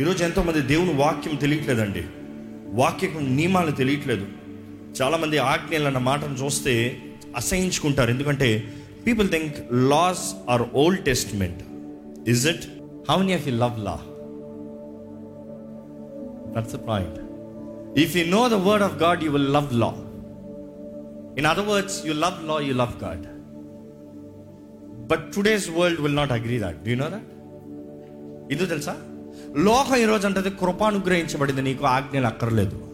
ఈరోజు ఎంతోమంది దేవుని వాక్యం తెలియట్లేదండి. వాక్యం నియమాలు తెలియట్లేదు. చాలామంది ఆజ్ఞలు అన్న మాటను చూస్తే అసహించుకుంటారు. ఎందుకంటే people think laws are old testament is it how many of you love law that's point if you know the word of God you will love law in other words you love law you love God but today's world will not agree that do know that ఇది తెలుసా? లోకం ఈరోజు అంటది కృపానుగ్రహించబడింది నీకు ఆజ్ఞలు అక్కర్లేదు.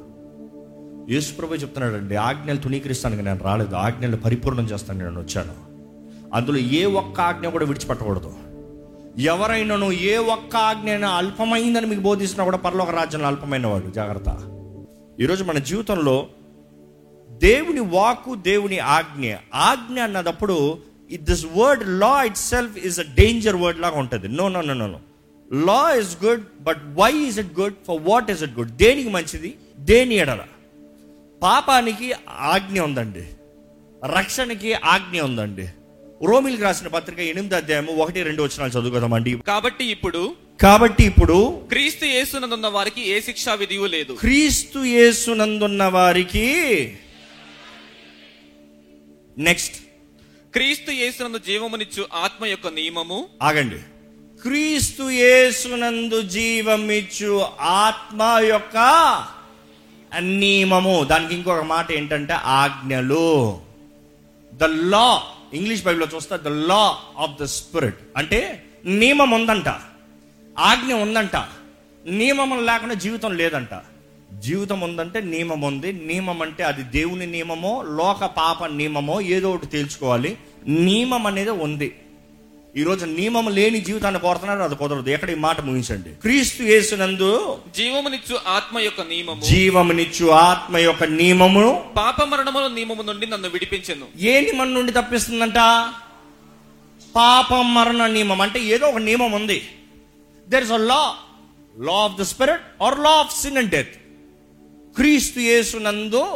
యేసుప్రభు చెప్తున్నాడండి ఆజ్ఞలు తుణీకరిస్తానికి నేను రాలేదు ఆజ్ఞలు పరిపూర్ణం చేస్తాను నేను వచ్చాను. అందులో ఏ ఒక్క ఆజ్ఞ కూడా విడిచిపెట్టకూడదు. ఎవరైనాను ఏ ఒక్క ఆజ్ఞ అయినా అల్పమైందని మీకు బోధిస్తున్నా కూడా పరలోక రాజ్యంలో అల్పమైన వాడు జాగ్రత్త. ఈరోజు మన జీవితంలో దేవుని వాకు దేవుని ఆజ్ఞ ఆజ్ఞ అన్నదప్పుడు this word law itself is a danger word లాగా ఉంటుంది. No no no no. Law is good but why is it good for what is it good దేనికి మంచిది? దేని ఎడల? పాపానికి ఆజ్ఞ ఉందండి. రక్షణకి ఆజ్ఞ ఉందండి. రోమిల్కి రాసిన పత్రిక ఎనిమిది అధ్యాయము ఒకటి రెండు వచ్చినాలు చదువుకుందామండి. కాబట్టి ఇప్పుడు కాబట్టి ఇప్పుడు క్రీస్తు యేసునందున్న వారికి ఏ శిక్షా విధియు లేదు. క్రీస్తు యేసునందున్న వారికి నెక్స్ట్ క్రీస్తు యేసునందు జీవమునిచ్చు ఆత్మ యొక్క నియమము. ఆగండి. క్రీస్తు యేసునందు జీవమిచ్చు ఆత్మ యొక్క నియమము. దానికి ఇంకొక మాట ఏంటంటే ఆజ్ఞలు. ద లా ఇంగ్లీష్ బైబిల్లో చూస్తే the law of the spirit అంటే నియమం ఉందంట. ఆజ్ఞ ఉందంట. నియమం లేకుండా జీవితం లేదంట. జీవితం ఉందంటే నియమం ఉంది. నియమం అంటే అది దేవుని నియమమో లోక పాప నియమమో ఏదో ఒకటి తేల్చుకోవాలి. నియమం అనేది ఉంది. ఈరోజు నియమం లేని జీవితాన్ని కోరుతున్నారు అది కుదరదు. ఎక్కడ ఈ మాట ముగించండి? క్రీస్తు యేసునందు జీవమునిచ్చు ఆత్మ యొక్క నియమము. జీవమునిచ్చు ఆత్మ యొక్క నియమమును పాప మరణముల నియమము నుండి నన్ను విడిపించెను. ఏ నియమం నుండి తప్పిస్తుందంట? పాపం మరణ నియమం. అంటే ఏదో ఒక నియమం ఉంది. There is a law law of the spirit or law of sin and death క్రీస్తు యేసునందు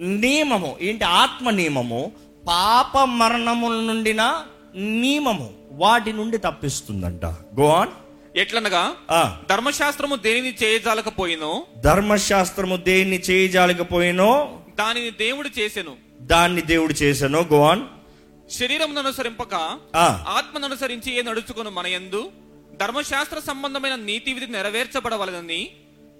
నియమము. ఏంటి ఆత్మ నియమము? పాప మరణముల నుండిన నియమము వాటి నుండి తప్పిస్తుందంట. గో ఆన్ ఎట్లనగా ధర్మశాస్త్రము దేనిని చేయజాలకపోయినో? ధర్మశాస్త్రము దేన్ని చేయజాలకపోయినో? దానిని దేవుడు చేసెను. దాన్ని దేవుడు చేశాను గో ఆన్ శరీరమును అనుసరింపక. ఆత్మను అనుసరించి ఏ నడుచుకును మన యందు ధర్మశాస్త్ర సంబంధమైన నీతి విధి నెరవేర్చబడవలనని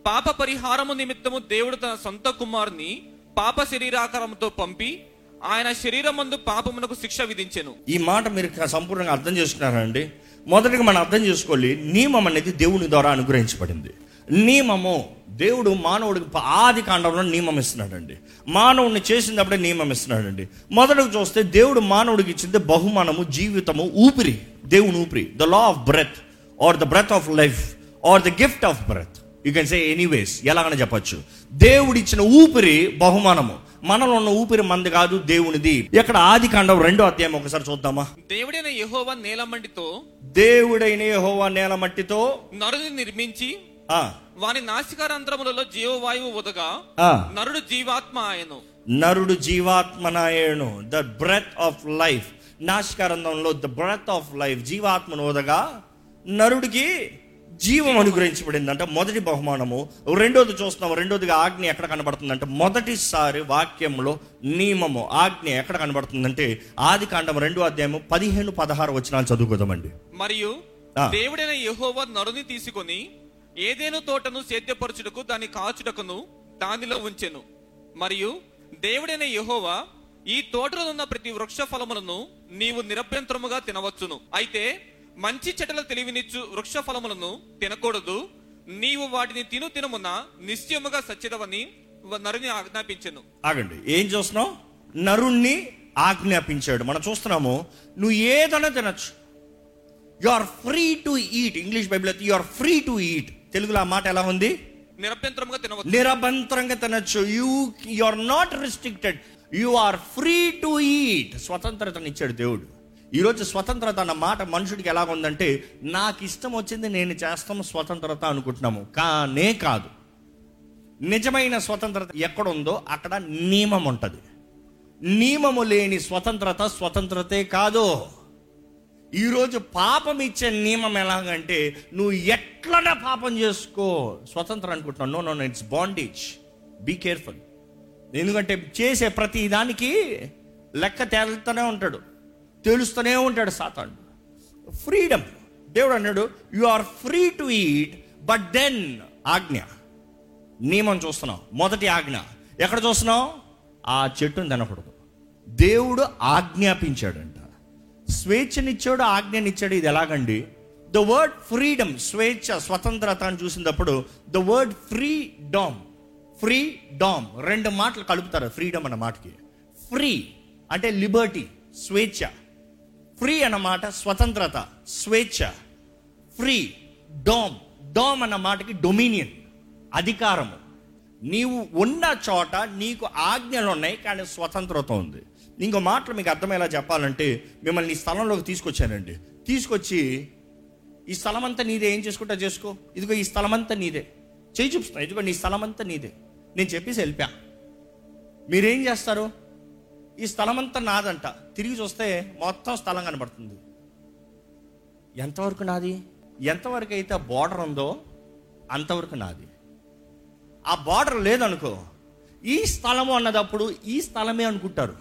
పాప పరిహారము నిమిత్తము దేవుడు తన సొంత కుమారుని పాప శరీరాకారముతో పంపి ఆయన శరీరమందు పాపమునకు శిక్ష విధించెను. ఈ మాట మీరు సంపూర్ణంగా అర్థం చేసుకున్నారండి? మొదటిగా మనం అర్థం చేసుకోవాలి నియమం అనేది దేవుని ద్వారా అనుగ్రహించబడింది. నియమము దేవుడు మానవుడికి ఆది కాండంలో నియమం ఇస్తున్నాడండి. మానవుడిని చేసినప్పుడే నియమం ఇస్తున్నాడండి. మొదటకు చూస్తే దేవుడు మానవుడికి ఇచ్చింది బహుమానము జీవితము ఊపిరి. దేవుని ఊపిరి. The law of breath or the breath of life or the gift of breath you can say anyways ఎలాగని చెప్పొచ్చు. దేవుడిచ్చిన ఊపిరి బహుమానము. మనలో ఉన్న ఊపిరి మంది కాదు దేవునిది. ఇక్కడ ఆది కాండం రెండో అధ్యాయం ఒకసారి చూద్దామా? దేవుడైన యెహోవా నేలమండితో దేవుడైన యెహోవా నేల మట్టితో నరుని నిర్మించి ఆ. వాని నాసికారంధ్రములలో జీవవాయువు ఉదగా ఆ. నరుడు జీవాత్మ ఆయను. నరుడు జీవాత్మనాయను ద బ్రెత్ ఆఫ్ లైఫ్ నాశకారంధంలో ద బ్రెత్ ఆఫ్ లైఫ్ జీవాత్మను ఓదగా నరుడికి జీవం అనుగ్రహించబడిందంట. మొదటి బహుమానము. రెండోది చూస్తున్నాము రెండోదిగా ఆజ్ఞ ఎక్కడ కనబడుతుందంటే మొదటిసారి వాక్యంలో నియమము ఆజ్ఞ ఎక్కడ కనబడుతుందంటే ఆది కాండం రెండో అధ్యాయము పదిహేను పదహారు వచ్చినాలు చదువుకోదామండి. మరియు. దేవుడైన యెహోవా నరుని తీసుకొని ఏదేను తోటను సేద్యపరచుటకు దాని కాచుటకును దానిలో ఉంచెను. మరియు దేవుడైన యెహోవా ఈ తోటలో ఉన్న ప్రతి వృక్ష ఫలములను నీవు నిరభ్యంతరముగా తినవచ్చును. అయితే మంచి చెట్ల తెలివినిచ్చు వృక్ష ఫలములను తినకూడదు. నీవు వాటిని తిను తినమున నిశ్చయముగా సచ్చిదవని నరుని ఆజ్ఞాపించెను. ఆగండి. ఏం చూస్తున్నావు? నరుణ్ణి ఆజ్ఞాపించాడు. మనం చూస్తున్నాము నువ్వు ఏదైనా తినచ్చు. You are free to eat English Bible అయితే you are free to eat తెలుగులో ఆ మాట ఎలా ఉంది? నిరభ్యంతరముగా తినవచ్చు నిరభంతరంగా తినచ్చు. You you are not restricted you are free to eat స్వతంత్రతను ఇచ్చాడు దేవుడు. ఈరోజు స్వతంత్రత అన్న మాట మనుషుడికి ఎలా ఉందంటే నాకు ఇష్టం వచ్చింది నేను చేస్తాం స్వతంత్రత అనుకుంటున్నాము. కానే కాదు. నిజమైన స్వతంత్రత ఎక్కడ ఉందో అక్కడ నియమం ఉంటుంది. నియమము లేని స్వతంత్రత స్వతంత్రతే కాదు. ఈరోజు పాపం ఇచ్చే నియమం ఎలాగంటే నువ్వు ఎట్లనే పాపం చేసుకో స్వతంత్రం అనుకుంటున్నావు. No no no it's bondage be careful ఎందుకంటే చేసే ప్రతి దానికి లెక్క తేలుతూనే ఉంటాడు. తెలుస్తూనే ఉంటాడు సాతాను. ఫ్రీడమ్ దేవుడు అన్నాడు you are free to eat but then ఆజ్ఞ. నియమం చూస్తున్నాం. మొదటి ఆజ్ఞ. ఎక్కడ చూస్తున్నావు ఆ చెట్టును తినకూడదు. దేవుడు ఆజ్ఞాపించాడంట. స్వేచ్ఛనిచ్చాడు ఆజ్ఞనిచ్చాడు ఇది ఎలాగండి? ద వర్డ్ ఫ్రీడమ్ స్వేచ్ఛ స్వతంత్రత అని చూసినప్పుడు the word freedom freedom రెండు మాటలు కలుపుతారు ఫ్రీడమ్ అన్న మాటకి. ఫ్రీ అంటే లిబర్టీ స్వేచ్ఛ. ఫ్రీ అన్నమాట స్వతంత్రత స్వేచ్ఛ. Free dome. డోమ్ అన్న మాటకి డొమినియన్ అధికారము. నీవు ఉన్న చోట నీకు ఆజ్ఞలు ఉన్నాయి కానీ స్వతంత్రత ఉంది. ఇంకో మాటలు మీకు అర్థమయ్యేలా చెప్పాలంటే మిమ్మల్ని ఈ స్థలంలోకి తీసుకొచ్చానండి. తీసుకొచ్చి ఈ స్థలం అంతా నీదే ఏం చేసుకుంటా చేసుకో? ఇదిగో ఈ స్థలం అంతా నీదే. చేయి చూపిస్తున్నా ఇదిగో నీ స్థలం అంతా నీదే. నేను చెప్పేసి వెళ్ళిపా మీరేం చేస్తారు? ఈ స్థలం అంతా నాదంట. తిరిగి చూస్తే మొత్తం స్థలం కనబడుతుంది. ఎంతవరకు నాది? ఎంతవరకు అయితే బార్డర్ ఉందో అంతవరకు నాది. ఆ బార్డర్ లేదనుకో ఈ స్థలము అన్నదప్పుడు ఈ స్థలమే అనుకుంటారు.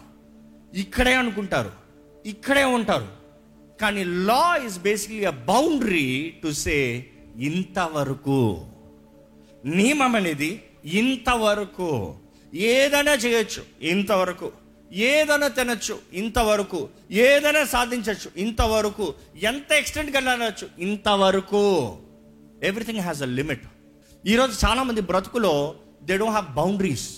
ఇక్కడే అనుకుంటారు. ఇక్కడే ఉంటారు. కానీ law is basically a boundary to say ఇంతవరకు. నియమం అనేది ఇంతవరకు. ఏదైనా చేయొచ్చు. ఇంతవరకు. ఏదైనా తినచ్చు ఇంతవరకు ఏదైనా సాధించవచ్చు ఇంతవరకు ఎంత ఎక్స్టెంట్కి వెళ్ళవచ్చు ఇంతవరకు. ఎవ్రీథింగ్ హ్యాస్ అ లిమిట్ ఈరోజు చాలామంది బ్రతుకులో దే డోంట్ హ్యావ్ బౌండరీస్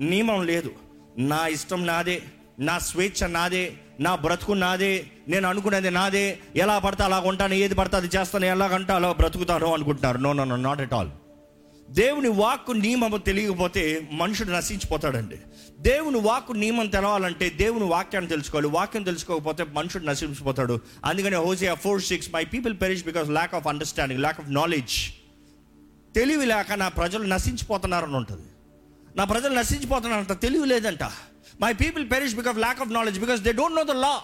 నియమం లేదు. నా ఇష్టం నాదే నా స్వేచ్ఛ నాదే నా బ్రతుకు నాదే నేను అనుకునేది నాదే ఎలా పడితే అలా ఉంటాను ఏది పడితే అది చేస్తాను ఎలాగంటే అలా బ్రతుకుతాను అనుకుంటున్నారు. No no no not at all దేవుని వాక్కు నియమము తెలియకపోతే మనుషుడు నశించిపోతాడండి. దేవుని వాక్కు నియమం తెలవాలంటే దేవుని వాక్యాన్ని తెలుసుకోవాలి. వాక్యం తెలుసుకోకపోతే మనుషుడు నశించిపోతాడు. అందుకని Hosea four six my people perish because lack of understanding lack of knowledge తెలివి లేక నా ప్రజలు నశించిపోతున్నారని ఉంటుంది. నా ప్రజలు నశించిపోతున్నారంట తెలివి లేదంట. My people perish because lack of knowledge because they don't know the law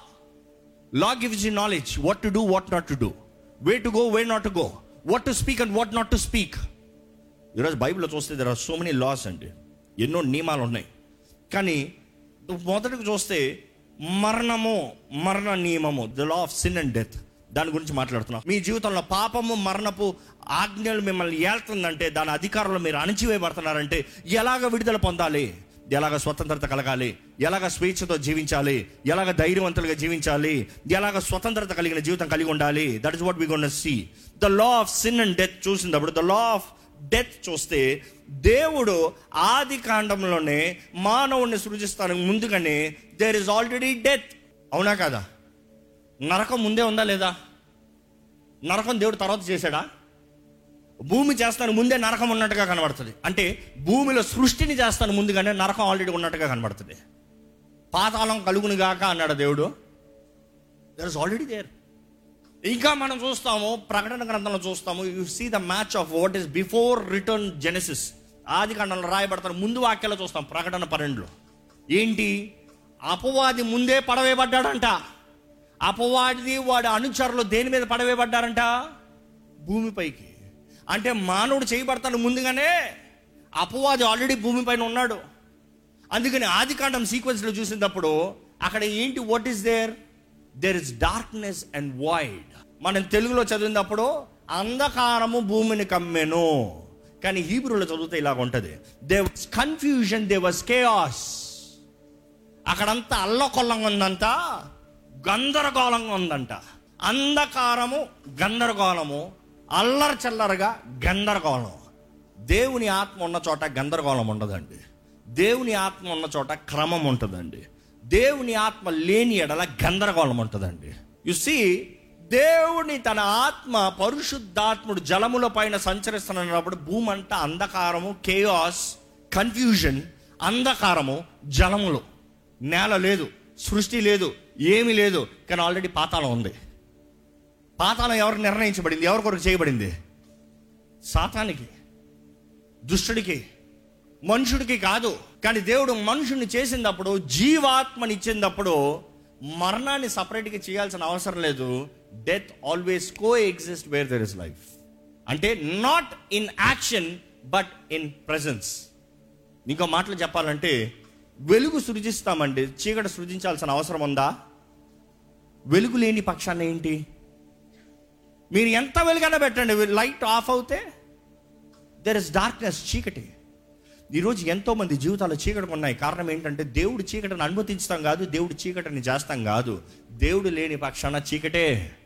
law gives you knowledge what to do what not to do way to go way not to go what to speak and what not to speak ఈరోజు బైబిల్లో చూస్తే there are so many laws అండి. ఎన్నో నియమాలు ఉన్నాయి. కానీ మొదటికి చూస్తే మరణము మరణ నియమము the law of sin and death దాని గురించి మాట్లాడుతున్నాం. మీ జీవితంలో పాపము మరణపు ఆజ్ఞలు మిమ్మల్ని ఏళ్తుందంటే దాని అధికారంలో మీరు అణచివేయబడుతున్నారంటే ఎలాగ విడుదల పొందాలి? ఎలాగ స్వతంత్రత కలగాలి? ఎలాగ స్వేచ్ఛతో జీవించాలి? ఎలాగ ధైర్యవంతులుగా జీవించాలి? ఎలాగ స్వతంత్రత కలిగిన జీవితం కలిగి ఉండాలి? That is what we gonna see the law of sin and death చూసినప్పుడు ద లా ఆఫ్ డెత్ చూస్తే దేవుడు ఆది కాండంలోనే మానవుడిని సృజిస్తానికి ముందుగానే దేర్ ఇస్ ఆల్రెడీ డెత్ అవునా కదా? నరకం ముందే ఉందా లేదా? నరకం దేవుడు తర్వాత చేశాడా? భూమి చేస్తాను ముందే నరకం ఉన్నట్టుగా కనబడుతుంది. అంటే భూమిలో సృష్టిని చేస్తాను ముందుగానే నరకం ఆల్రెడీ ఉన్నట్టుగా కనబడుతుంది. పాతాళం కలుగును గాక అన్నాడు దేవుడు. దర్ ఇస్ ఆల్రెడీ దేర్ ఇంకా మనం చూస్తాము ప్రకటన గ్రంథంలో చూస్తాము you see the match of what is before return Genesis ఆది కాండంలో రాయబడతారు ముందు వాక్యాలు చూస్తాం ప్రకటన పన్నెండులో. ఏంటి? అపవాది ముందే పడవేయబడ్డాడంట. అపవాది వాడి అనుచరులు దేని మీద పడవేయబడ్డారంట? భూమిపైకి అంటే మానవుడు చేయబడతాడు ముందుగానే అపవాది ఆల్రెడీ భూమిపైన ఉన్నాడు. అందుకని ఆది కాండం సీక్వెన్స్లో చూసినప్పుడు అక్కడ ఏంటి what is there there is darkness and void మనం తెలుగులో చదివినప్పుడు అంధకారము భూమిని కమ్మెను. కానీ హీబ్రూలో చదివితే ఇలాగ ఉంటుంది. They was confusion they was chaos అక్కడంతా అల్లకొల్లంగా ఉందంట గందరగోళంగా ఉందంట. అంధకారము గందరగోళము అల్లరి చల్లరగా గందరగోళం. దేవుని ఆత్మ ఉన్న చోట గందరగోళం ఉండదండి. దేవుని ఆత్మ ఉన్న చోట క్రమం ఉంటుందండి. దేవుని ఆత్మ లేని ఎడల గందరగోళం ఉంటుందండి. యు సీ దేవుని తన ఆత్మ పరిశుద్ధాత్ముడు జలముల పైన సంచరిస్తున్నప్పుడు భూమి అంతా అంధకారము కేయాస్ కన్ఫ్యూజన్ అంధకారము జలములు. నేల లేదు సృష్టి లేదు ఏమీ లేదు కానీ ఆల్రెడీ పాతాళం ఉంది. పాతాళం ఎవరు నిర్ణయించబడింది? ఎవరి కొరకు చేయబడింది? సాతానికి దుష్టుడికి. మనుషుడికి కాదు. కానీ దేవుడు మనుషుని చేసినప్పుడు జీవాత్మని ఇచ్చినప్పుడు మరణాన్ని సపరేట్గా చేయాల్సిన అవసరం లేదు. Death always coexist where there is life అంటే not in action but in presence ఇంకో మాటలు చెప్పాలంటే వెలుగు సృజిస్తామండి. చీకటి సృజించాల్సిన అవసరం ఉందా? వెలుగు లేని పక్షాన్ని ఏంటి? మీరు ఎంత వెలుగైనా పెట్టండి. లైట్ ఆఫ్ అవుతే దెర్ ఇస్ డార్క్నెస్ చీకటి. ఈరోజు ఎంతో మంది జీవితాలు చీకటి ఉన్నాయి. కారణం ఏంటంటే దేవుడు చీకటిని అనుమతించడం కాదు దేవుడు చీకటిని చేస్తాం కాదు. దేవుడు లేని పక్షాన చీకటే.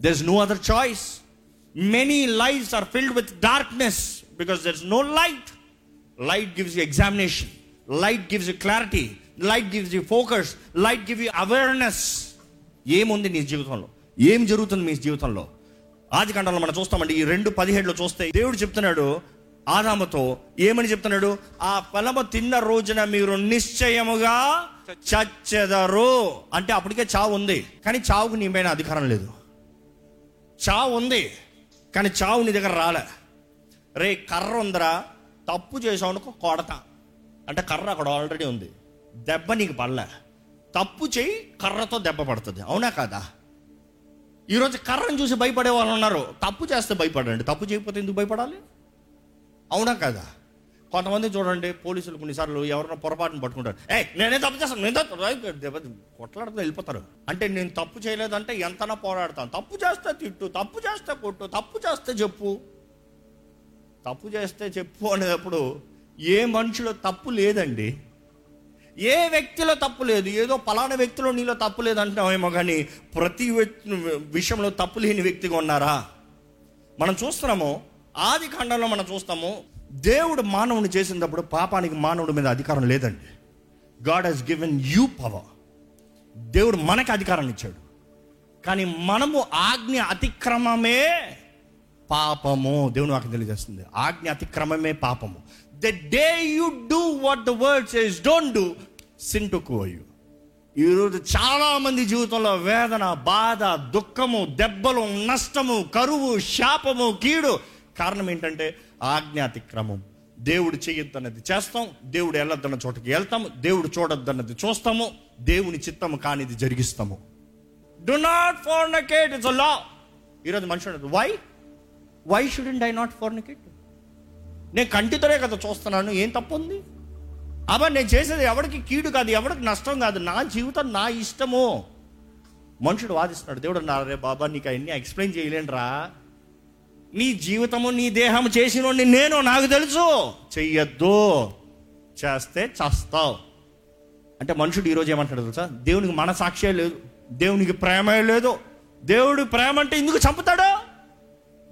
There is no other choice many lives are filled with darkness because there is no light light gives you examination light gives you clarity light gives you focus light give you awareness ఏముంది నీ జీవితంలో? ఏం జరుగుతుంది మీ జీవితంలో? ఆది కంటంలో మనం చూస్తామండి ఈ రెండు పదిహేడులో చూస్తే దేవుడు చెప్తున్నాడు ఆదాముతో ఏమని చెప్తున్నాడు? ఆ ఫలము తిన్న రోజున మీరు నిశ్చయముగా చచ్చెదరు. అంటే అప్పటికే చావు ఉంది. కానీ చావుకు నీ పైన అధికారం లేదు. చావు ఉంది. కానీ చావు నీ దగ్గర రాలే. రే కర్ర ఉందరా. తప్పు చేసావు అనుకో కొడతా. అంటే కర్ర అక్కడ ఆల్రెడీ ఉంది. దెబ్బ నీకు పడలే. తప్పు చేయి కర్రతో దెబ్బ పడుతుంది. అవునా కాదా? ఈరోజు కర్రను చూసి భయపడే వాళ్ళు ఉన్నారు. తప్పు చేస్తే భయపడండి. తప్పు చేయకపోతే ఎందుకు భయపడాలి? అవునా కదా? కొంతమంది చూడండి పోలీసులు కొన్నిసార్లు ఎవరైనా పొరపాటును పట్టుకుంటారు. ఏ నేనే తప్పు చేస్తాను నేను కొట్లాడుతూ వెళ్ళిపోతారు. అంటే నేను తప్పు చేయలేదంటే ఎంతనా పోరాడతాను. తప్పు చేస్తే తిట్టు తప్పు చేస్తే కొట్టు తప్పు చేస్తే చెప్పు. తప్పు చేస్తే చెప్పు అనేటప్పుడు ఏ మనిషిలో తప్పు లేదండి. ఏ వ్యక్తిలో తప్పు లేదు. ఏదో పలానా వ్యక్తిలో నీలో తప్పు లేదంటున్నామేమో కానీ ప్రతి వ్యక్తి విషయంలో తప్పు లేని వ్యక్తిగా ఉన్నారా? మనం చూస్తున్నాము ఆది ఖండంలో మనం చూస్తాము దేవుడు మానవుని చేసినప్పుడు పాపానికి మానవుడి మీద అధికారం లేదండి. God he's given you power దేవుడు మనకి అధికారాన్ని ఇచ్చాడు. కానీ మనము ఆజ్ఞ అతిక్రమమే పాపము. దేవుని వాకి తెలియజేస్తుంది. ఆజ్ఞ అతిక్రమమే పాపము. The day you do what the words is don't do sin to you ఈరోజు చాలామంది జీవితంలో వేదన బాధ దుఃఖము దెబ్బలు నష్టము కరువు శాపము కీడు కారణం ఏంటంటే ఆజ్ఞాతిక్రమం. దేవుడు చేయొద్దన్నది చేస్తాం దేవుడు వెళ్ళొద్దన్న చోటకి వెళ్తాము దేవుడు చూడొద్దన్నది చూస్తాము దేవుని చిత్తము కానిది జరిగిస్తాము. Do not fornicate it's law ఈరోజు మనుషుడు why why shouldn't I not fornicate నేను కంటితోనే కదా చూస్తున్నాను ఏం తప్పు ఉంది? అబ్బా నేను చేసేది ఎవరికి కీడు కాదు ఎవరికి నష్టం కాదు నా జీవితం నా ఇష్టము. మనుషుడు వాదిస్తున్నాడు దేవుడు నా రే బాబా నీకు అవన్నీ ఎక్స్ప్లెయిన్ చేయలేనురా. నీ జీవితము నీ దేహం చేసినోడిని నేను నాకు తెలుసు. చెయ్యొద్దు. చేస్తే చేస్తావు. అంటే మనుషుడు ఈరోజు ఏమంటాడు తెలుసా? దేవునికి మనసాక్షే లేదు. దేవునికి ప్రేమే లేదు. దేవుడు ప్రేమ అంటే ఎందుకు చంపుతాడు?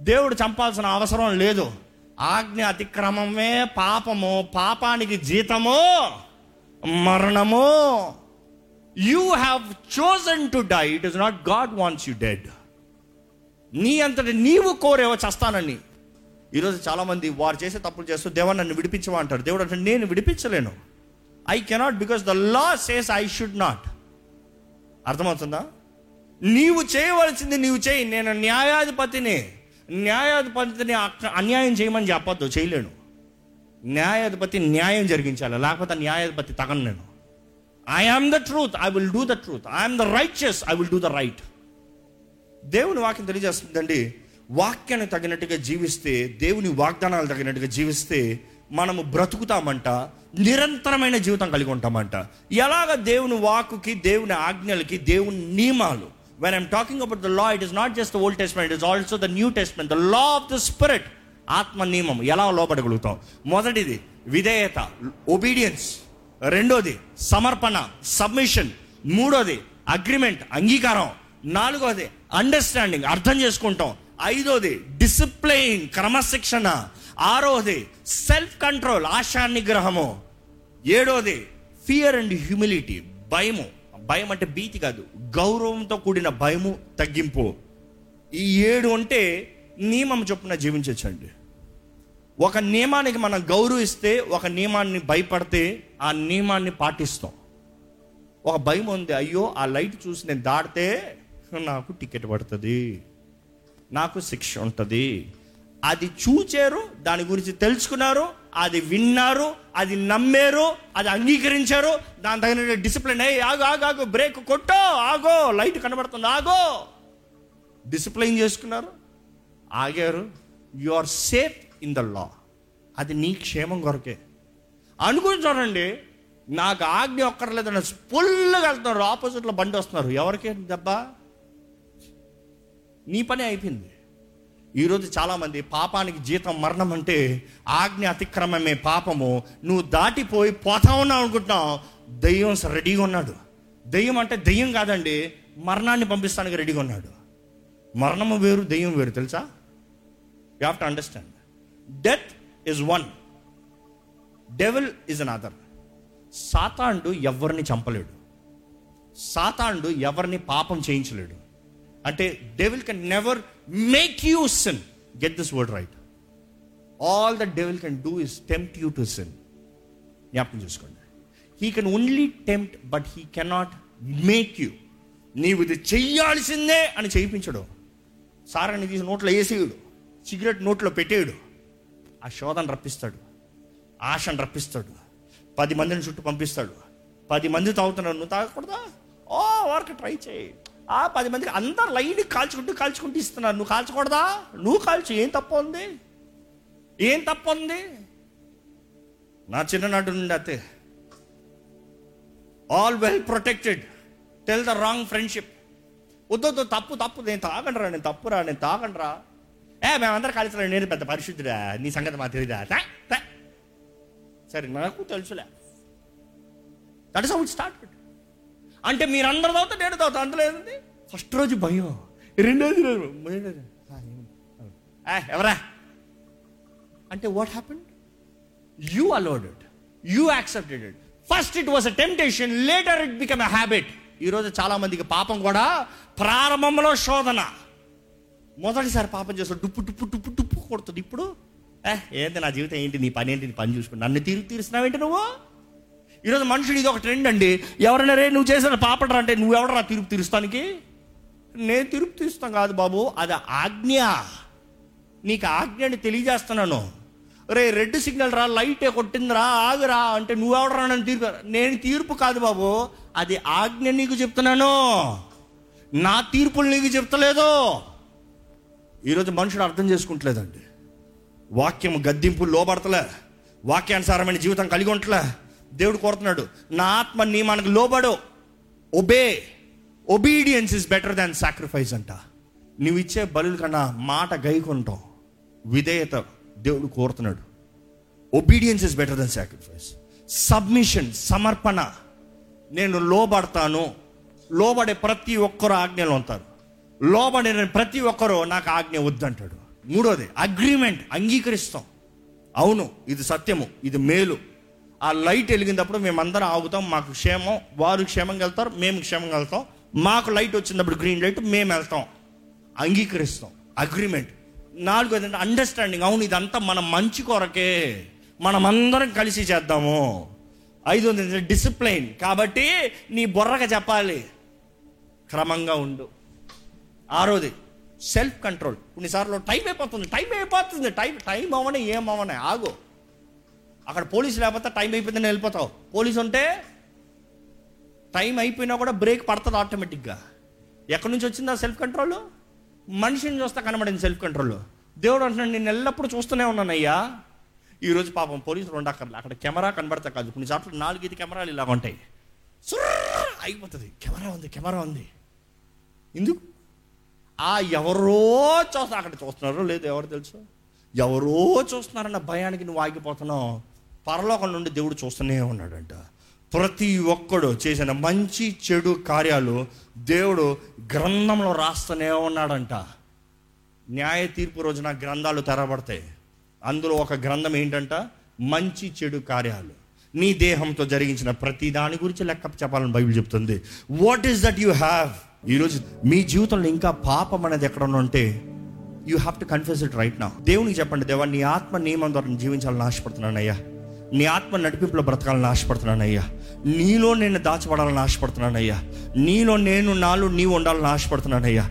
దేవుడు చంపాల్సిన అవసరం లేదు. ఆజ్ఞ అతిక్రమమే పాపము పాపానికి జీతము మరణము. You have chosen to die it is not God wants you dead నీ అంతటి నీవు కోరేవో చస్తానని. ఈరోజు చాలామంది వారు చేసే తప్పులు చేస్తూ దేవా నన్ను విడిపించవా అంటారు. దేవుడు అంటే నేను విడిపించలేను. I cannot because the law says I should not అర్థమవుతుందా? నీవు చేయవలసింది నీవు చేయి. నేను న్యాయాధిపతిని న్యాయాధిపతిని అన్యాయం చేయమని చెప్పొద్దు చేయలేను. న్యాయాధిపతి న్యాయం జరిగించాలి లేకపోతే న్యాయాధిపతి తగను నేను. I am the truth I will do the truth I'm the righteous I will do the right దేవుని వాక్యం తెలియజేస్తుందండి వాక్యాన్ని తగినట్టుగా జీవిస్తే దేవుని వాగ్దానాలు తగినట్టుగా జీవిస్తే మనము బ్రతుకుతామంట నిరంతరమైన జీవితం కలిగి ఉంటామంట. ఎలాగ దేవుని వాకుకి దేవుని ఆజ్ఞలకి దేవుని నియమాలు when I'm talking about the law it is not just the old testament it is also the new testament the law of the spirit ఆత్మ నియమం ఎలా లోపడగలుగుతాం మొదటిది విధేయత ఒబీడియన్స్ రెండోది సమర్పణ సబ్మిషన్ మూడోది అగ్రిమెంట్ అంగీకారం. నాలుగోది అండర్స్టాండింగ్ అర్థం చేసుకుంటాం. ఐదోది డిసిప్లైన్ క్రమశిక్షణ. ఆరోది సెల్ఫ్ కంట్రోల్ ఆశా నిగ్రహము ఏడోది ఫియర్ అండ్ హ్యూమిలిటీ భయము. భయం అంటే భీతి కాదు గౌరవంతో కూడిన భయము తగ్గింపు. ఈ ఏడు అంటే నియమం చొప్పున జీవించచ్చండి. ఒక నియమానికి మనం గౌరవిస్తే ఒక నియమాన్ని భయపడితే ఆ నియమాన్ని పాటిస్తాం. ఒక భయం ఉంది అయ్యో ఆ లైట్ చూసి నేను దాటితే నాకు టికెట్ పడుతుంది. నాకు శిక్ష ఉంటుంది. అది చూచారు దాని గురించి తెలుసుకున్నారు అది విన్నారు అది నమ్మారు అది అంగీకరించారు. దాని తగిన డిసిప్లిన్ అయ్యి ఆగు ఆగు ఆగు బ్రేక్ కొట్టో ఆగో లైట్ కనబడుతుంది ఆగో. డిసిప్లైన్ చేసుకున్నారు ఆగారు. You are safe in the law. అది నీ క్షేమం కొరకే. అనుకుని చూడండి నాకు ఆజ్ఞ ఒక్కర్లేదని ఫుల్గా వెళ్తున్నారు ఆపోజిట్లో బండి వస్తున్నారు. ఎవరికి దెబ్బ? నీ పని అయిపోయింది. ఈరోజు చాలామంది పాపానికి జీతం మరణం అంటే ఆజ్ఞ అతిక్రమమే పాపము. నువ్వు దాటిపోయి పోతా ఉన్నావు అనుకుంటున్నావు. దెయ్యం రెడీగా ఉన్నాడు. దెయ్యం అంటే దెయ్యం కాదండి మరణాన్ని పంపిస్తానికి రెడీగా ఉన్నాడు. మరణము వేరు దెయ్యం వేరు తెలుసా? You have to understand death is one devil is another సాతాండు ఎవరిని చంపలేడు. సాతాండు ఎవరిని పాపం చేయించలేడు. అంటే devil can never make you sin get this word right all the devil can do is tempt you to sin జ్ఞాపకం చూసుకోండి. He can only tempt but he cannot make you నీవు ఇది చెయ్యాల్సిందే అని చేయించడు. సారాన్ని తీసి నోట్లో వేసేయడు. సిగరెట్ నోట్లో పెట్టేయడు. ఆ శోధన రప్పిస్తాడు. ఆశను రప్పిస్తాడు. పది మందిని చుట్టూ పంపిస్తాడు. పది మంది తాగుతున్నాడు నువ్వు తాగకూడదా? ఓ వారికి ట్రై చేయి. ఆ పది మందికి అందరు లైన్ కాల్చుకుంటూ కాల్చుకుంటూ ఇస్తున్నారు. నువ్వు కాల్చకూడదా? నువ్వు కాల్చు. ఏం తప్పు ఉంది? ఏం తప్పు ఉంది? నా చిన్ననాటి నుండి అతే all well protected. Tell the wrong friendship. వద్దొద్దు తప్పు తప్పు. నేను తాగండిరా నేను తప్పురా నేను తాగండిరా ఏ మేమందరం కలిసిరా నేను పెద్ద పరిశుద్ధుడా? నీ సంగతి మా తెలియదా సరే నాకు తెలుసులే. That is how it start అంటే మీరందరూ తాగుతా నేను తాగుతా అందులో ఏంది ఫస్ట్ రోజు భయం. రెండోది రోజు ఎవరా? అంటే what happen you allowed it you accepted it first it was a temptation later it become a habit ఈరోజు చాలా మందికి పాపం కూడా ప్రారంభంలో శోధన. మొదటిసారి పాపం చేస్తాడు డుప్పు డుప్పు డుప్పు డుప్పు కొడుతుంది. ఇప్పుడు? ఏ ఏంటి నా జీవితం? ఏంటి నీ పని? ఏంటి నీ పని చూసుకుని నన్ను తీరు తీరుస్తున్నావేంటి నువ్వు? ఈరోజు మనుషుడు ఇది ఒక ట్రెండ్ అండి. ఎవరైనా రే నువ్వు చేసిన పాపడరా అంటే నువ్వు ఎవడరా తీర్పు తీరుస్తానికి? నేను తీర్పు తీరుస్తాను కాదు బాబు అది ఆజ్ఞ. నీకు ఆజ్ఞని తెలియజేస్తున్నాను. రే రెడ్ సిగ్నల్ రా లైటే కొట్టిందిరా ఆగురా అంటే నువ్వెవడరా నన్ను తీర్పు నేను తీర్పు కాదు బాబు అది ఆజ్ఞ నీకు చెప్తున్నాను. నా తీర్పులు నీకు చెప్తలేదు. ఈరోజు మనుషుడు అర్థం చేసుకుంటలేదండి. వాక్యం గద్దింపు లోబడతలే. వాక్యానుసారమైన జీవితం కలిగి ఉంటలే దేవుడు కోరుతున్నాడు నా ఆత్మ నీ మనకు లోబడు obey obedience is better than sacrifice అంట. నువ్వు ఇచ్చే బలుల కన్నా మాట గైకుంటాం విధేయత దేవుడు కోరుతున్నాడు. Obedience is better then sacrifice submission సమర్పణ. నేను లోబడతాను. లోబడే ప్రతి ఒక్కరు ఆజ్ఞలు ఉంటారు. లోబడిన ప్రతి ఒక్కరు నాకు ఆజ్ఞ వద్దంటాడు. మూడోది అగ్రిమెంట్ అంగీకరిస్తాం. అవును ఇది సత్యము ఇది మేలు. ఆ లైట్ వెలిగినప్పుడు మేమందరం ఆగుతాం మాకు క్షేమం వారు క్షేమంగా వెళ్తారు మేము క్షేమంగా వెళ్తాం. మాకు లైట్ వచ్చినప్పుడు గ్రీన్ లైట్ మేము వెళ్తాం. అంగీకరిస్తాం. అగ్రిమెంట్. నాలుగోది అంటే అండర్స్టాండింగ్ అవును ఇదంతా మన మంచి కొరకే. మనమందరం కలిసి చేద్దాము. ఐదోది డిసిప్లైన్ కాబట్టి నీ బొర్రగా చెప్పాలి. క్రమంగా ఉండు. ఆరోది సెల్ఫ్ కంట్రోల్ కొన్నిసార్లు టైం అయిపోతుంది టైం అయిపోతుంది. టైం టైం అవ్వనే ఏం అవ్వనే ఆగో. అక్కడ పోలీసు లేకపోతే టైం అయిపోయిందని వెళ్ళిపోతావు. పోలీసు ఉంటే టైం అయిపోయినా కూడా బ్రేక్ పడుతుంది ఆటోమేటిక్గా. ఎక్కడి నుంచి వచ్చింది ఆ సెల్ఫ్ కంట్రోల్ మనిషిని చూస్తే కనబడింది సెల్ఫ్ కంట్రోల్ దేవుడు అంటున్నాడు నేను ఎల్లప్పుడూ చూస్తూనే ఉన్నానయ్యా ఈరోజు పాపం పోలీసులు ఉండక్కర్లే అక్కడ కెమెరా కనబడతా కాదు. కొన్నిసార్లు నాలుగైదు కెమెరాలు ఇలా ఉంటాయి. అయిపోతుంది. కెమెరా ఉంది కెమెరా ఉంది. ఎందుకు? ఆ ఎవరో చూస్తా అక్కడ చూస్తున్నారో లేదు ఎవరు తెలుసు? ఎవరో చూస్తున్నారన్న భయానికి నువ్వు ఆగిపోతున్నావు. పరలోకం నుండి దేవుడు చూస్తూనే ఉన్నాడంట. ప్రతి ఒక్కడు చేసిన మంచి చెడు కార్యాలు దేవుడు గ్రంథంలో రాస్తూనే ఉన్నాడంట. న్యాయ తీర్పు రోజున గ్రంథాలు తెరబడతాయి. అందులో ఒక గ్రంథం ఏంటంట? మంచి చెడు కార్యాలు. నీ దేహంతో జరిగించిన ప్రతి దాని గురించి లెక్క చెప్పాలని బైబిల్ చెప్తుంది. What is that you have ఈరోజు మీ జీవితంలో ఇంకా పాపం అనేది ఎక్కడ ఉంటే you have to confuse it right నా దేవునికి చెప్పండి దేవా నీ ఆత్మ నియమం ద్వారా జీవించాలని జీవించాలని ఆశపడుతున్నానయ్యా. నీ ఆత్మ నడిపింపులో బ్రతకాలని ఆశపడుతున్నానయ్యా నీలో నేను దాచబడాలని ఆశపడుతున్నానయ్యా నీలో నేను నాలో నీవు ఉండాలని ఆశపడుతున్నానయ్యా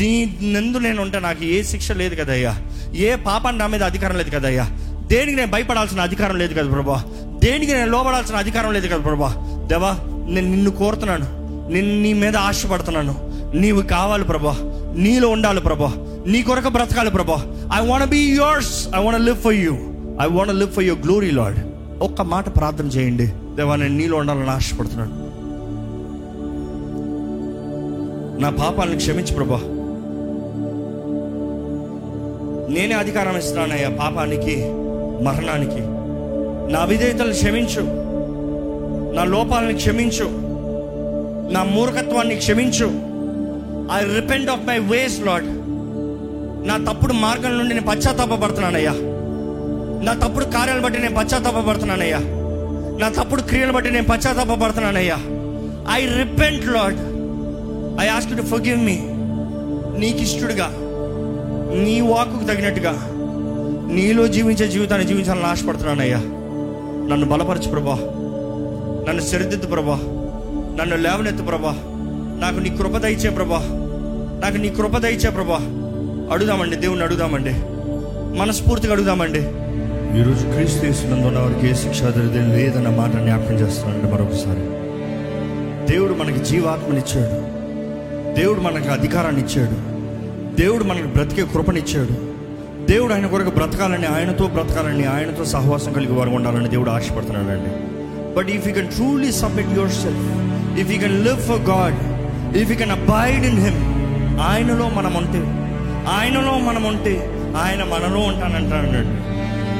నీ నందు నేను ఉంటే నాకు ఏ శిక్ష లేదు కదయ్యా ఏ పాపాన్ని నా మీద అధికారం లేదు కదయ్యా దేనికి నేను భయపడాల్సిన అధికారం లేదు కదా ప్రభా. దేనికి నేను లోబడాల్సిన అధికారం లేదు కదా ప్రభా. దేవా నేను నిన్ను కోరుతున్నాను. నిన్ను నీ మీద ఆశపడుతున్నాను. నీవు కావాలి ప్రభా. నీలో ఉండాలి ప్రభా. నీ కొరకు బ్రతకాలి ప్రభా. I want be yours I want live for you I want live for your glory lord ఒక్క మాట ప్రార్థన చేయండి. దేవా నేను నీలో ఉండాలని ఆశపడుతున్నాను. నా పాపాలను క్షమించు ప్రభా. నేనే అధికారం ఇస్తున్నానయ్యా పాపానికి మరణానికి. నా విధేయతలు క్షమించు. నా లోపాలను క్షమించు. నా మూర్ఖత్వాన్ని క్షమించు. I repent of my ways lord నా తప్పుడు మార్గం నుండి నేను పశ్చాత్తాపడుతున్నానయ్యా నా తప్పుడు కార్యాలను బట్టి నేను పశ్చాత్తాపడుతున్నానయ్యా నా తప్పుడు క్రియలు బట్టి నేను పశ్చాత్తాపడుతున్నానయ్యా I repent lord I ask to forgive me నీకిష్టడుగా నీ వాకుకు తగినట్టుగా నీలో జీవించే జీవితాన్ని జీవించాలని ఆశపడుతున్నానయ్యా. నన్ను బలపరచు ప్రభా. నన్ను సరిదిద్దు ప్రభా. నన్ను లేవనెత్తు ప్రభా. నాకు నీ కృప దయచే ప్రభా. నాకు నీ కృప దయచే ప్రభా. అడుగుదామండి దేవుణ్ణి అడుగుదామండి. మనస్ఫూర్తిగా అడుగుదామండి. ఈరోజు క్రీస్తు వేసినందు ఉన్నవారికి ఏ శిక్ష దొరికితే లేదన్న మాట జ్ఞాపకం చేస్తున్నానండి మరొకసారి. దేవుడు మనకి జీవాత్మనిచ్చాడు దేవుడు మనకు అధికారాన్ని ఇచ్చాడు. దేవుడు మనకు బ్రతికే కృపనిచ్చాడు దేవుడు ఆయన కొరకు బ్రతకాలని ఆయనతో బ్రతకాలని ఆయనతో సహవాసం కలిగి వారు ఉండాలని దేవుడు ఆశపడుతున్నాడండి. But if you can truly submit yourself if you can live for God if you can abide in him ఆయనలో మనం ఉంటే ఆయనలో మనం ఉంటే ఆయన మనలో ఉంటానంటాడు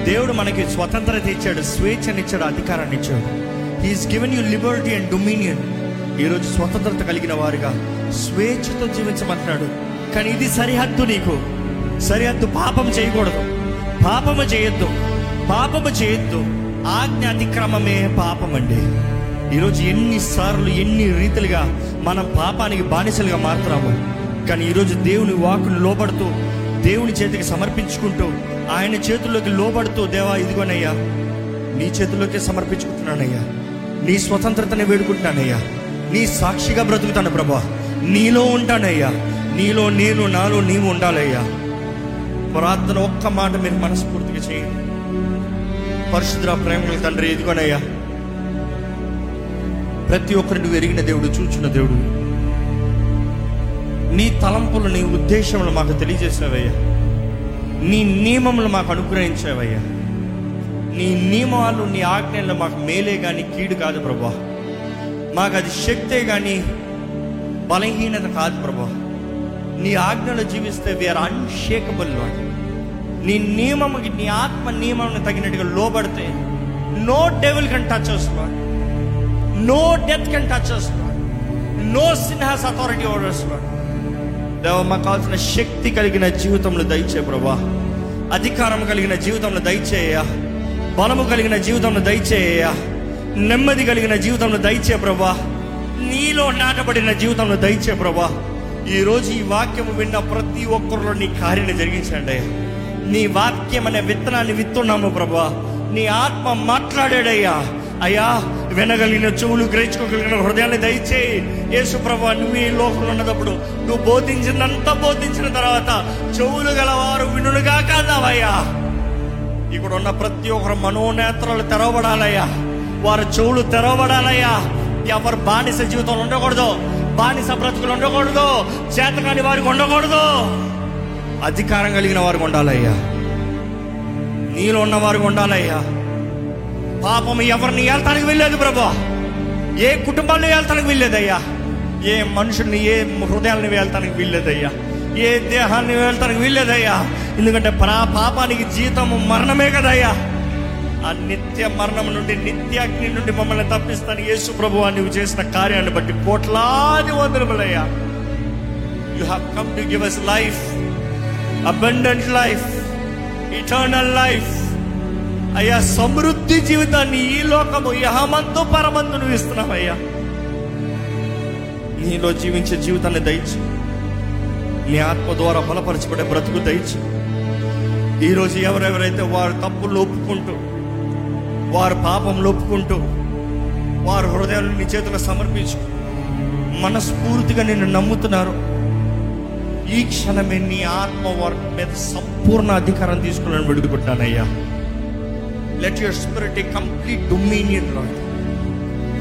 దేవుడు మనకి స్వతంత్రత ఇచ్చాడు స్వేచ్ఛనిచ్చాడు అధికారాన్ని ఇచ్చాడు. He's given you liberty and dominion ఈరోజు స్వతంత్రత కలిగిన వారుగా స్వేచ్ఛతో జీవించమంటున్నాడు. కానీ ఇది సరిహద్దు నీకు. సరిహద్దు పాపం చేయకూడదు. పాపము చేయొద్దు. పాపము చేయొద్దు. ఆజ్ఞ అతిక్రమమే పాపం అండి ఈరోజు ఎన్నిసార్లు ఎన్ని రీతిలుగా మనం పాపానికి బానిసలుగా మారుతున్నాము. కానీ ఈరోజు దేవుని వాకును లోబడుతూ దేవుని చేతికి సమర్పించుకుంటూ ఆయన చేతుల్లోకి లోబడుతూ దేవా ఇదిగోనయ్యా నీ చేతుల్లోకి సమర్పించుకుంటున్నానయ్యా. నీ స్వతంత్రతని వేడుకుంటున్నానయ్యా. నీ సాక్షిగా బ్రతుకుతాను ప్రభా. నీలో ఉంటానయ్యా. నీలో నేను నాలో నీవు ఉండాలయ్యా. ప్రార్థన ఒక్క మాట మీరు మనస్ఫూర్తిగా చేయండి. పరిశుద్ర ప్రేమల తండ్రి ఇదిగోనయ్యా. ప్రతి ఒక్కరిని నువ్వు ఎరిగిన దేవుడు చూచిన దేవుడు. నీ తలంపులు నీ ఉద్దేశములు మాకు తెలియజేసినవయ్యా. నీ నియమములు మాకు అనుగ్రహించావయ్యా నీ నియమాలు నీ ఆజ్ఞలు మాకు మేలే కానీ కీడు కాదు ప్రభా. మాకు అది శక్తే కానీ బలహీనత కాదు ప్రభా. నీ ఆజ్ఞలు జీవిస్తే వీఆర్ అన్షేకబుల్ నీ నియమముకి నీ ఆత్మ నియమం తగినట్టుగా లోబడితే no devil can touch us lord no death can touch us lord no sin has authority over us lord దేవ మాకు కావాల్సిన శక్తి కలిగిన జీవితంలో దయచే ప్రభా. అధికారం కలిగిన జీవితంలో దయచేయ బలము కలిగిన జీవితంలో దయచేయ నెమ్మది కలిగిన జీవితంలో దయచే ప్రభా. నీలో నాటబడిన జీవితంలో దయచే ప్రభా. ఈ రోజు ఈ వాక్యము విన్న ప్రతి ఒక్కరిలో నీ కార్యాన్ని జరిగించండి నీ వాక్యం అనే విత్తనాన్ని విత్తున్నాము ప్రభా. నీ ఆత్మ మాట్లాడాడయ్యా అయ్యా వినగలిగిన చెవులు గ్రహించుకోగలిగిన హృదయాన్ని దయచేయి. యేసు ప్రభా నువ్వు ఈ లోకంలో ఉన్నప్పుడు నువ్వు బోధించినంత బోధించిన తర్వాత చెవులు గలవారు వినులుగా కాదావయ్యా. ఇక్కడ ఉన్న ప్రతి ఒక్కరు మనోనేత్రాలు తెరవబడాలయ్యా. వారి చెవులు తెరవబడాలయ్యా. ఎవరు బానిస జీవితంలో ఉండకూడదు బానిస బ్రతుకులు ఉండకూడదు చేతకాని వారికి ఉండకూడదు. అధికారం కలిగిన వారికి ఉండాలయ్యా. నీలో ఉన్న వారికి ఉండాలయ్యా. పాపం ఎవరిని ఏళ్తానికి వెళ్ళలేదు ప్రభా. ఏ కుటుంబాన్ని ఏళ్తానికి వెళ్ళేదయ్యా ఏ మనుషుల్ని ఏ హృదయాల్ని వెళ్తానికి వీళ్ళేదయ్యా ఏ దేహాన్ని వెళ్తానికి వీల్లేదయ్యా. ఎందుకంటే ప్రా పాపానికి జీతం మరణమే కదయ్యా. ఆ నిత్య మరణం నుండి నిత్య అగ్ని నుండి మమ్మల్ని తప్పిస్తాను యేసు ప్రభు నువ్వు చేసిన కార్యాన్ని బట్టి కోట్లాది వందరములయ్యా you have come to give us life abundant life eternal life అయ్యా సమృద్ధి జీవితాన్ని ఈ లోకము యహమంతో పరమందు నువ్వు ఇస్తున్నావయ్యా నీలో జీవించే జీవితాన్ని దయచి. నీ ఆత్మ ద్వారా బలపరచబడే బ్రతుకు దయచి. ఈరోజు ఎవరెవరైతే వారు తప్పులు ఒప్పుకుంటూ వారు పాపం ఒప్పుకుంటూ వారు హృదయాలు నీ చేతులు సమర్పించు మనస్ఫూర్తిగా నిన్ను నమ్ముతున్నారు. ఈ క్షణమే నీ ఆత్మ వారి మీద సంపూర్ణ అధికారం తీసుకోవాలని విడుకుంటానయ్యా let your spirit a complete dominion lord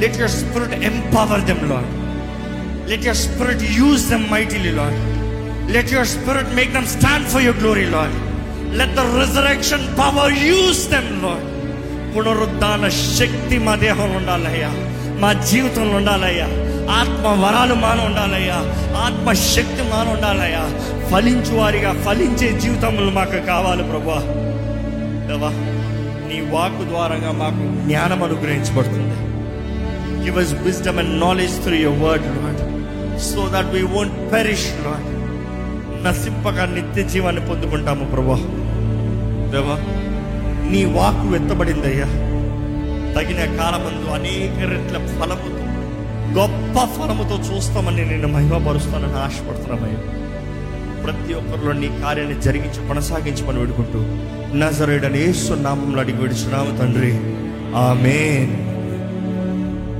let your spirit empower them lord let your spirit use them mightily lord let your spirit make them stand for your glory lord let the resurrection power use them lord పునరుద్ధాన శక్తి మా దేహంలో ఉండాలయ్యా. మా జీవితంలో ఉండాలయ్యా. ఆత్మ వరాలు మాన ఉండాలయ్యా. ఆత్మ శక్తి మాన ఉండాలయ్యా. ఫలించు వారిగా ఫలించే జీవితములు మాకు కావాలి ప్రభా. దేవా నీ వాక్కు ద్వారంగా మాకు జ్ఞానం అనుగ్రహించబడుతుంది. Give us wisdom and knowledge through your word lord so that we won't perish lord నశింపక నిత్య జీవాన్ని పొందుకుంటాము ప్రభా. దేవా నీ వాక్కు ఎత్తబడిందయ్యా. తగిన కాలమందు అనేక రెట్ల ఫలముతో గొప్ప ఫలముతో చూస్తామని నేను మహిమపరుస్తానని ఆశపడుతున్నామయ్యా. ప్రతి ఒక్కరిలో నీ కార్యాన్ని జరిగించి కొనసాగించమని వేడుకుంటూ. నజరేడని యేసు నామంలో అడిగి విడుచున్నాము తండ్రి. ఆమెన్.